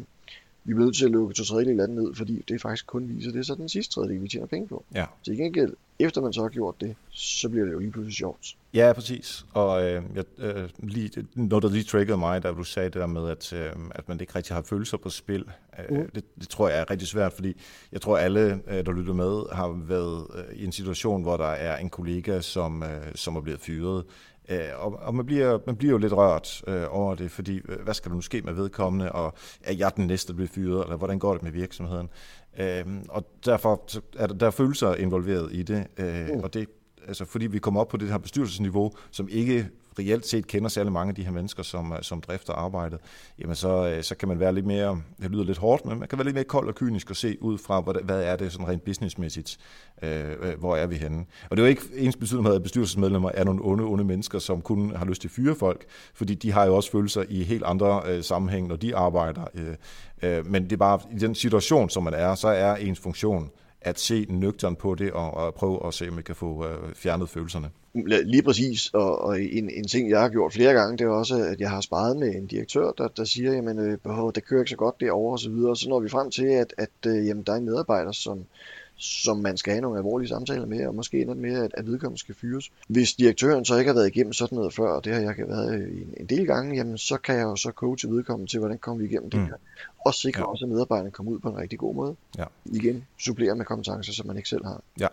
S1: vi er nødt til at lukke to tredjedel af ned, fordi det faktisk kun viser, det er så den sidste tredjedel, vi tjener penge på. Ja. Til gengæld, efter man så har gjort det, så bliver det jo lige pludselig sjovt.
S2: Ja, præcis. Og øh, jeg, øh, lige, noget, der lige triggede mig, da du sagde det der med, at, øh, at man ikke rigtig har følelser på spil, øh, mm. det, det tror jeg er rigtig svært, fordi jeg tror, alle, øh, der lytter med, har været øh, i en situation, hvor der er en kollega, som, øh, som er blevet fyret, Øh, og, og man, bliver, man bliver jo lidt rørt øh, over det, fordi øh, hvad skal der nu ske med vedkommende, og er jeg den næste, der bliver fyret, eller hvordan går det med virksomheden? Øh, og derfor er der, der er følelser involveret i det, øh, mm. og det altså fordi vi kommer op på det her bestyrelsesniveau, som ikke reelt set kender særlig mange af de her mennesker, som, øh, som drifter arbejdet, jamen så, øh, så kan man være lidt mere, det lyder lidt hårdt, men man kan være lidt mere kold og kynisk og se ud fra, hvad, hvad er det sådan rent businessmæssigt, øh, øh, hvor er vi henne. Og det er jo ikke ens betydning med, at bestyrelsesmedlemmer er nogle onde, onde mennesker, som kun har lyst til at fyre folk, fordi de har jo også følelser i helt andre øh, sammenhæng, når de arbejder. Øh, øh, men det er bare, i den situation, som man er, så er ens funktion at se nøgteren på det og, og prøve at se, om vi kan få øh, fjernet følelserne.
S1: Lige præcis, og, og en, en ting, jeg har gjort flere gange, det er også, at jeg har sparet med en direktør, der, der siger, jamen, øh, det kører ikke så godt derovre og så videre, og så når vi frem til, at, at øh, jamen, der er en medarbejder, som, som man skal have nogle alvorlige samtaler med, og måske ender med, at, at vedkommende skal fyres. Hvis direktøren så ikke har været igennem sådan noget før, og det har jeg været en, en del gange, jamen så kan jeg jo så coache vedkommende til, hvordan kommer vi igennem det mm. her. Og sikre ja. også, at medarbejderne kommer ud på en rigtig god måde. Ja. Igen, supplere med kompetencer, som man ikke selv har.
S2: Ja.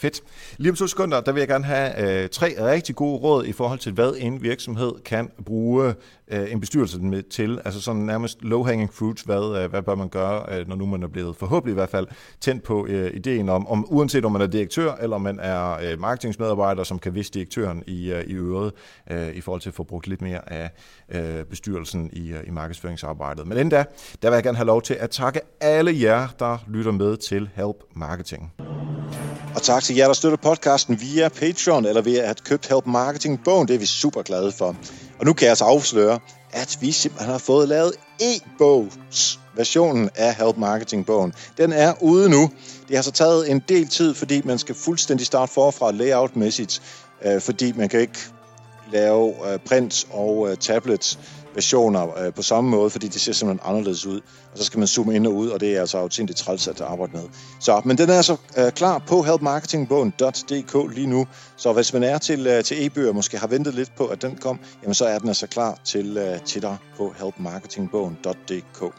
S2: Fedt. Lige om to sekunder, der vil jeg gerne have øh, tre rigtig gode råd i forhold til, hvad en virksomhed kan bruge øh, en bestyrelse med til. Altså sådan nærmest low-hanging fruits, hvad, øh, hvad bør man gøre, øh, når nu man er blevet forhåbentlig i hvert fald tændt på øh, ideen om, om, uanset om man er direktør, eller man er øh, marketingsmedarbejder, som kan vise direktøren i, øh, i øret, øh, i forhold til at få brugt lidt mere af øh, bestyrelsen i, øh, i markedsføringsarbejdet. Men inden da, der vil jeg gerne have lov til at takke alle jer, der lytter med til Help Marketing.
S3: Og tak til jer, der støtter podcasten via Patreon eller ved at købe Help Marketing bogen. Det er vi super glade for. Og nu kan jeg altså afsløre, at vi simpelthen har fået lavet e-bogs versionen af Help Marketing bogen. Den er ude nu. Det har så taget en del tid, fordi man skal fuldstændig starte forfra layout-mæssigt, øh, fordi man kan ikke lave øh, print og øh, tablet versioner øh, på samme måde, fordi det ser simpelthen anderledes ud. Og så skal man zoome ind og ud, og det er altså authentisk træls at arbejde med. Så, men den er altså øh, klar på helpmarketingbogen.dk lige nu. Så hvis man er til, øh, til e-bøger, måske har ventet lidt på, at den kom, jamen så er den altså klar til, øh, til dig på helpmarketingbogen.dk.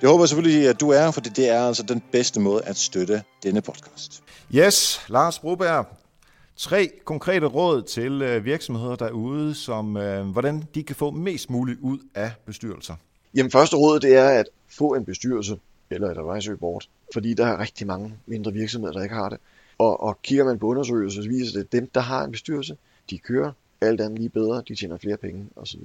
S3: Det håber jeg selvfølgelig, at du er, for det er altså den bedste måde at støtte denne podcast.
S2: Yes, Lars Broberg, Tre konkrete råd til øh, virksomheder derude, som øh, hvordan de kan få mest muligt ud af bestyrelser.
S1: Jamen første råd det er at få en bestyrelse eller et advisory board, fordi der er rigtig mange mindre virksomheder, der ikke har det. Og, og kigger man på undersøgelser, så viser det, at dem, der har en bestyrelse, de kører alt andet lige bedre, de tjener flere penge osv.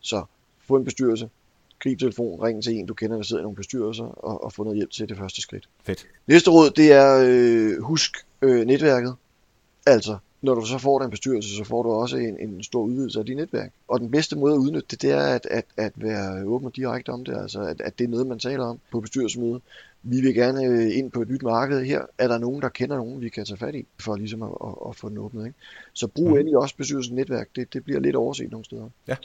S1: Så få en bestyrelse, grib telefon, ring til en, du kender, der sidder i nogle bestyrelser, og, og få noget hjælp til det første skridt.
S2: Fedt.
S1: Næste råd, det er øh, husk øh, netværket. Altså, når du så får den bestyrelse, så får du også en, en stor udvidelse af dit netværk. Og den bedste måde at udnytte det, det er at, at, at være åben og direkte om det, altså at, at det er noget, man taler om på bestyrelsesmødet. Vi vil gerne øh, ind på et nyt marked her. Er der nogen, der kender nogen, vi kan tage fat i, for ligesom at, at, at få den åbnet? Ikke? Så brug mm. endelig også bestyrelsens netværk. Det, det bliver lidt overset nogle steder.
S4: Ja.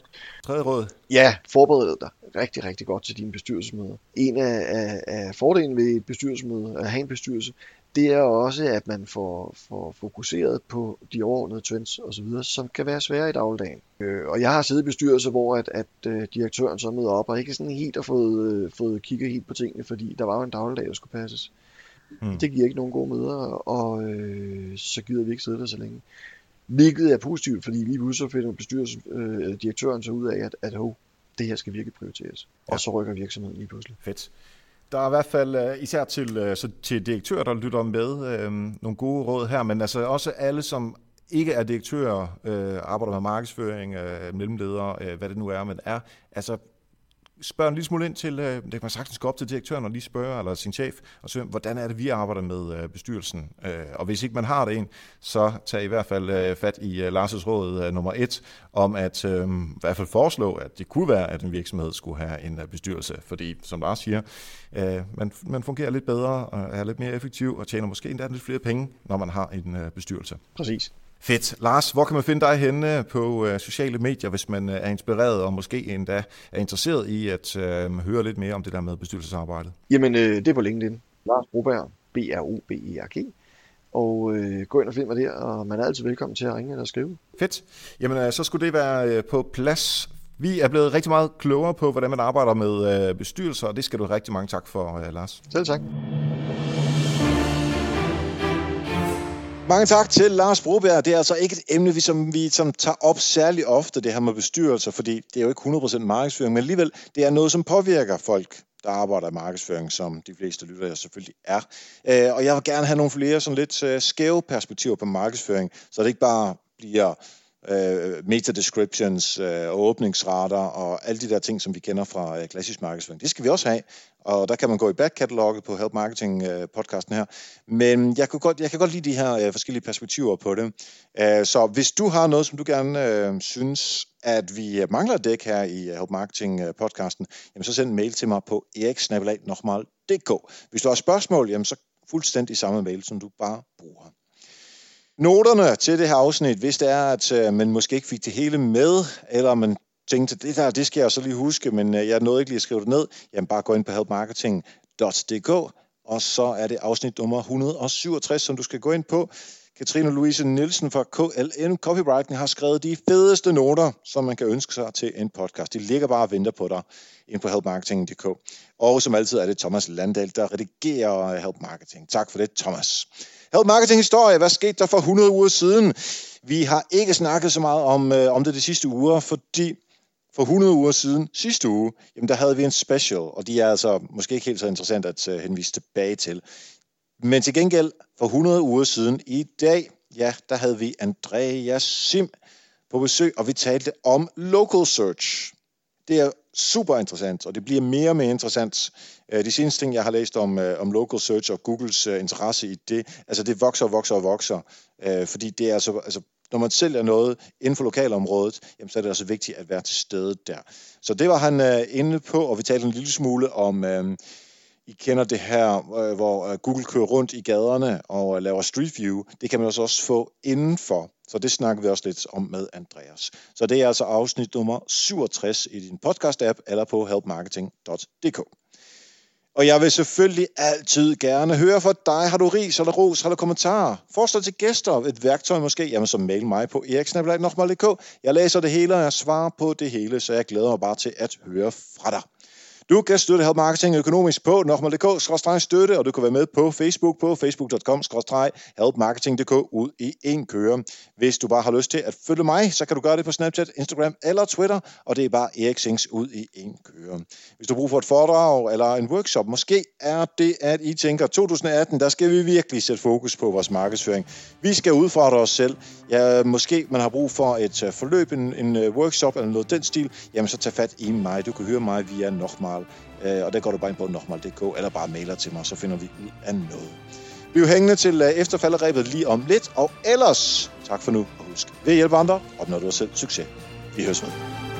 S4: Tredje råd.
S1: Ja, forbered dig rigtig, rigtig godt til dine bestyrelsesmøder. En af, af, af fordelen ved et bestyrelsesmøde, at have en bestyrelse, det er også, at man får, får fokuseret på de overordnede trends osv., som kan være svære i dagligdagen. Øh, og jeg har siddet i bestyrelse, hvor at, at uh, direktøren så møder op, og ikke sådan helt har fået, uh, fået kigget helt på tingene, fordi der var jo en dagligdag, der skulle passes. Mm. Det giver ikke nogen gode møder, og øh, så gider vi ikke sidde der så længe. Hvilket er positivt, fordi lige pludselig så finder bestyrelsesdirektøren øh, så ud af, at, at oh, det her skal virkelig prioriteres. Ja. Og så rykker virksomheden lige pludselig.
S4: Fedt. Der er i hvert fald øh, især til, øh, så til direktører, der lytter med, øh, nogle gode råd her, men altså også alle, som ikke er direktører, øh, arbejder med markedsføring, øh, mellemledere, øh, hvad det nu er, men er, altså spørge en lille smule ind til, øh, det kan man sagtens gå op til direktøren og lige spørge, eller sin chef, og spørge, hvordan er det, vi arbejder med øh, bestyrelsen? Øh, og hvis ikke man har det en, så tag i hvert fald øh, fat i øh, Lars' råd øh, nummer et, om at i hvert fald foreslå, at det kunne være, at en virksomhed skulle have en bestyrelse, fordi som Lars siger, man, man fungerer lidt bedre, og er lidt mere effektiv, og tjener måske endda lidt flere penge, når man har en bestyrelse.
S1: Præcis.
S4: Fedt. Lars, hvor kan man finde dig henne på øh, sociale medier, hvis man øh, er inspireret og måske endda er interesseret i at øh, høre lidt mere om det der med bestyrelsesarbejdet?
S1: Jamen, øh, det er på LinkedIn. Lars Broberg, B-R-O-B-E-R-G. Og øh, gå ind og find mig der, og man er altid velkommen til at ringe eller skrive.
S4: Fedt. Jamen, øh, så skulle det være øh, på plads. Vi er blevet rigtig meget klogere på, hvordan man arbejder med øh, bestyrelser, og det skal du rigtig mange tak for, Lars.
S1: Selv tak.
S2: Mange tak til Lars Broberg. Det er altså ikke et emne, vi, som vi som tager op særlig ofte, det her med bestyrelser, fordi det er jo ikke 100% markedsføring, men alligevel, det er noget, som påvirker folk, der arbejder i markedsføring, som de fleste lyttere selvfølgelig er. Øh, og jeg vil gerne have nogle flere sådan lidt øh, skæve perspektiver på markedsføring, så det ikke bare bliver øh, meta-descriptions, øh, åbningsrater og alle de der ting, som vi kender fra øh, klassisk markedsføring. Det skal vi også have, og der kan man gå i back-kataloget på Help Marketing øh, podcasten her. Men jeg kunne godt, jeg kan godt lide de her øh, forskellige perspektiver på det. Øh, så hvis du har noget, som du gerne øh, synes, at vi øh, mangler at dække her i øh, Help Marketing øh, podcasten, jamen så send en mail til mig på eriksnabelag.dk. Hvis du har spørgsmål, jamen så fuldstændig samme mail, som du bare bruger. Noterne til det her afsnit, hvis det er, at øh, man måske ikke fik det hele med, eller man tænkte, det der, det skal jeg så lige huske, men øh, jeg nåede ikke lige at skrive det ned, jamen bare gå ind på helpmarketing.dk, og så er det afsnit nummer 167, som du skal gå ind på. Katrine Louise Nielsen fra KLM Copywriting har skrevet de fedeste noter, som man kan ønske sig til en podcast. De ligger bare og venter på dig ind på helpmarketing.dk. Og som altid er det Thomas Landahl, der redigerer Help Marketing. Tak for det, Thomas. Help Marketing Historie, hvad skete der for 100 uger siden? Vi har ikke snakket så meget om, øh, om det de sidste uger, fordi for 100 uger siden, sidste uge, jamen der havde vi en special, og de er altså måske ikke helt så interessant at øh, henvise tilbage til. Men til gengæld, for 100 uger siden i dag, ja, der havde vi Andreas Sim på besøg, og vi talte om local search. Det er super interessant, og det bliver mere og mere interessant. Øh, de seneste ting, jeg har læst om, øh, om local search og Googles øh, interesse i det, altså det vokser og vokser og vokser, fordi det er altså, altså når man sælger noget inden for lokalområdet, jamen, så er det altså vigtigt at være til stede der. Så det var han inde på, og vi talte en lille smule om, øh, i kender det her, øh, hvor øh, Google kører rundt i gaderne og øh, laver Street View. Det kan man altså også få indenfor. Så det snakker vi også lidt om med Andreas. Så det er altså afsnit nummer 67 i din podcast-app eller på helpmarketing.dk. Og jeg vil selvfølgelig altid gerne høre fra dig. Har du ris eller ros Har du kommentarer? Forslag til gæster, et værktøj måske, jamen så mail mig på eriksnabelag.dk. Jeg læser det hele, og jeg svarer på det hele, så jeg glæder mig bare til at høre fra dig. Du kan støtte Help Marketing økonomisk på nokmal.dk-støtte, og du kan være med på Facebook på facebook.com-helpmarketing.dk ud i en køre. Hvis du bare har lyst til at følge mig, så kan du gøre det på Snapchat, Instagram eller Twitter, og det er bare Erik Sings ud i en køre. Hvis du har brug for et foredrag eller en workshop, måske er det, at I tænker, 2018, der skal vi virkelig sætte fokus på vores markedsføring. Vi skal udfordre os selv. Ja, måske man har brug for et øh, forløb, en, en øh, workshop eller noget den stil, jamen så tag fat i mig. Du kan høre mig via Nochmal. Øh, og der går du bare ind på nochmal.dk, eller bare mailer til mig, så finder vi ud af noget. Bliv hængende til øh, efterfalderæbet lige om lidt, og ellers tak for nu, og husk, ved at hjælpe andre, opnår du selv succes. Vi høres med.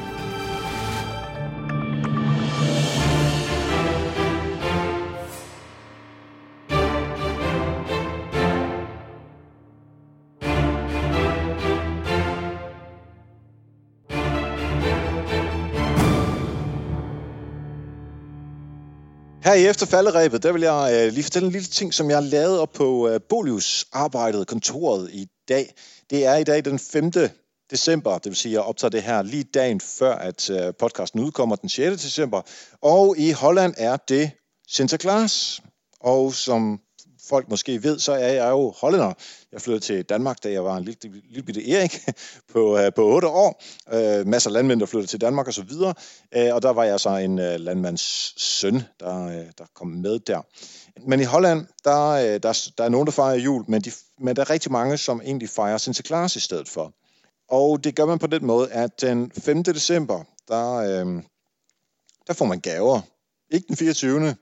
S2: Her i efterfalderæbet, der vil jeg øh, lige fortælle en lille ting, som jeg lavede op på øh, Bolius arbejdet, kontoret i dag. Det er i dag den 5. december, det vil sige, jeg optager det her lige dagen før, at øh, podcasten udkommer den 6. december. Og i Holland er det Sinterklaas. Og som folk måske ved, så er jeg jo hollænder. Jeg flyttede til Danmark, da jeg var en lille, lille bitte Erik på, øh, på 8 år. Uh, masser af landmænd, der flyttede til Danmark og så videre. Uh, og der var jeg så en landmands søn, der, der kom med der. Men i Holland, der, der, der er nogen, der fejrer jul, men, de, men der er rigtig mange, som egentlig fejrer Sinterklaas i stedet for. Og det gør man på den måde, at den 5. december, der, uh, der får man gaver. Ikke den 24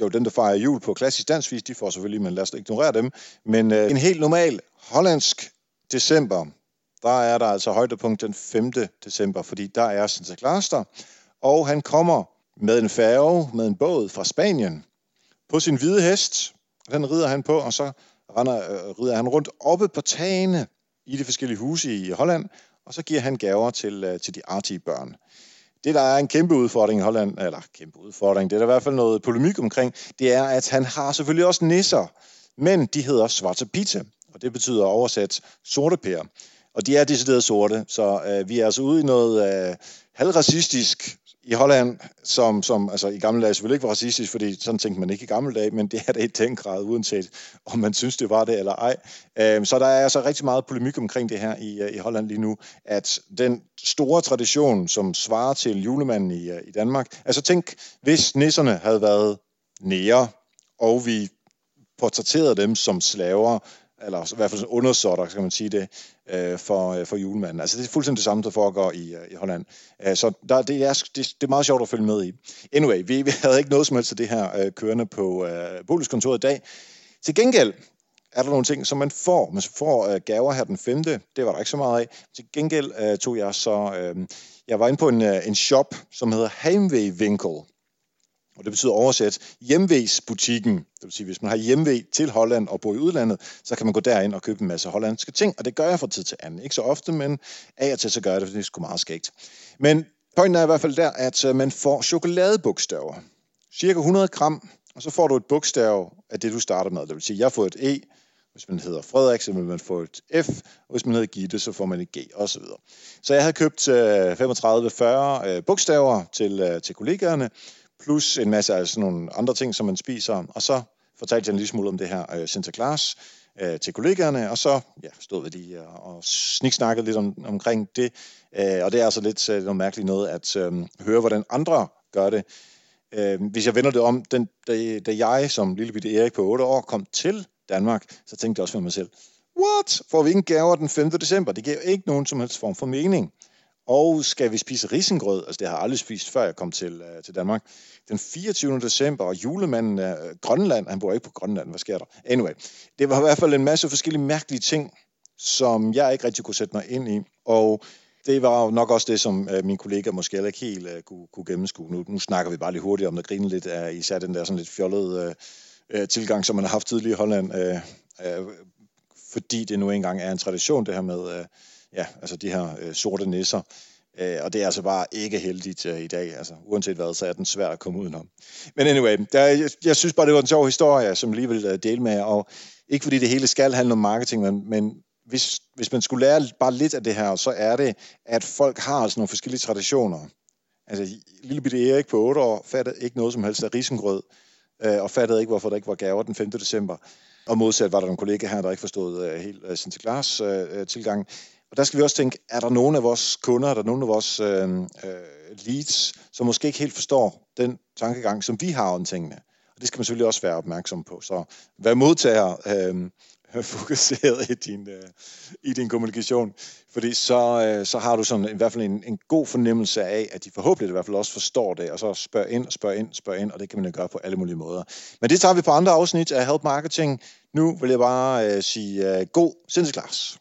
S2: jo, den, der fejrer jul på klassisk dansk vis, de får selvfølgelig, men lad os ignorere dem. Men øh, en helt normal hollandsk december, der er der altså højdepunkt den 5. december, fordi der er Sinterklaas der, og han kommer med en færge, med en båd fra Spanien, på sin hvide hest. Den rider han på, og så render, øh, rider han rundt oppe på tagene i de forskellige huse i Holland, og så giver han gaver til, øh, til de artige børn det, der er en kæmpe udfordring i Holland, eller kæmpe udfordring, det er der i hvert fald noget polemik omkring, det er, at han har selvfølgelig også nisser, men de hedder Svarte Pizza, og det betyder oversat sorte pære. Og de er decideret sorte, så øh, vi er altså ude i noget øh, halvracistisk i Holland, som, som altså i gamle dage selvfølgelig ikke var racistisk, fordi sådan tænkte man ikke i gamle dage, men det er det i den grad, uanset om man synes, det var det eller ej. Øhm, så der er altså rigtig meget polemik omkring det her i, øh, i Holland lige nu, at den store tradition, som svarer til julemanden i, øh, i Danmark, altså tænk, hvis nisserne havde været nære, og vi portrætterede dem som slaver, eller i hvert fald undersorter, skal man sige det, øh, for, øh, for julemanden. Altså det er fuldstændig det samme, der foregår i, øh, i Holland. Øh, så der, det, er, det, det er meget sjovt at følge med i. Anyway, vi, vi havde ikke noget som helst af det her øh, kørende på øh, boligkontoret i dag. Til gengæld er der nogle ting, som man får. Man får øh, gaver her den 5. Det var der ikke så meget af. Til gengæld øh, tog jeg så... Øh, jeg var inde på en, øh, en shop, som hedder Heimwehwinkel. Og det betyder oversat hjemvægsbutikken. Det vil sige, hvis man har hjemvæg til Holland og bor i udlandet, så kan man gå derind og købe en masse hollandske ting. Og det gør jeg fra tid til anden. Ikke så ofte, men af og til så gør jeg det, for det er sgu meget skægt. Men pointen er i hvert fald der, at øh, man får chokoladebogstaver. Cirka 100 gram, og så får du et bogstav af det, du starter med. Det vil sige, jeg får et E, hvis man hedder Frederik, så vil man få et F, og hvis man hedder Gitte, så får man et G, osv. Så, så jeg havde købt øh, 35-40 øh, bogstaver til, til kollegaerne, plus en masse af sådan nogle andre ting, som man spiser. Og så fortalte jeg en lille smule om det her øh, Sinterklaas øh, til kollegaerne, og så ja, stod vi lige og, og sniksnakkede lidt om, omkring det. Øh, og det er altså lidt øh, noget mærkeligt noget at øh, høre, hvordan andre gør det. Øh, hvis jeg vender det om, den, da, da jeg som lille bitte Erik på 8 år kom til Danmark, så tænkte jeg også for mig selv, what? Får vi ikke gaver den 5. december? Det giver ikke nogen som helst form for mening. Og skal vi spise risengrød? Altså det har jeg aldrig spist, før jeg kom til, uh, til Danmark. Den 24. december, og julemanden uh, Grønland, han bor ikke på Grønland, hvad sker der? Anyway, det var i hvert fald en masse forskellige mærkelige ting, som jeg ikke rigtig kunne sætte mig ind i. Og det var jo nok også det, som uh, min kollega måske heller ikke helt uh, kunne, kunne gennemskue. Nu, nu snakker vi bare lidt hurtigt om det, grine lidt af især den der sådan lidt fjollede uh, tilgang, som man har haft tidligere i Holland. Uh, uh, fordi det nu engang er en tradition, det her med... Uh, ja, altså de her øh, sorte nisser. Øh, og det er altså bare ikke heldigt øh, i dag. Altså, uanset hvad, så er den svær at komme udenom. Men anyway, der, jeg, jeg synes bare, det var en sjov historie, som lige vil øh, dele med Og ikke fordi det hele skal handle om marketing, men, men hvis, hvis man skulle lære bare lidt af det her, så er det, at folk har altså nogle forskellige traditioner. Altså, lille bitte Erik på 8 år fattede ikke noget som helst af risengrød, øh, og fattede ikke, hvorfor der ikke var gaver den 5. december. Og modsat var der nogle kollegaer her, der ikke forstod øh, helt øh, Sinterklaas øh, øh tilgang. Og der skal vi også tænke, er der nogen af vores kunder, er der nogen af vores øh, øh, leads, som måske ikke helt forstår den tankegang, som vi har om tingene. Og det skal man selvfølgelig også være opmærksom på. Så vær modtager øh, fokuseret i din, øh, i din kommunikation, fordi så, øh, så har du sådan i hvert fald en, en god fornemmelse af, at de forhåbentlig i hvert fald også forstår det, og så spørg ind, spørg ind, spørg ind, og det kan man jo gøre på alle mulige måder. Men det tager vi på andre afsnit af Help Marketing. Nu vil jeg bare øh, sige øh, god sindsklasse.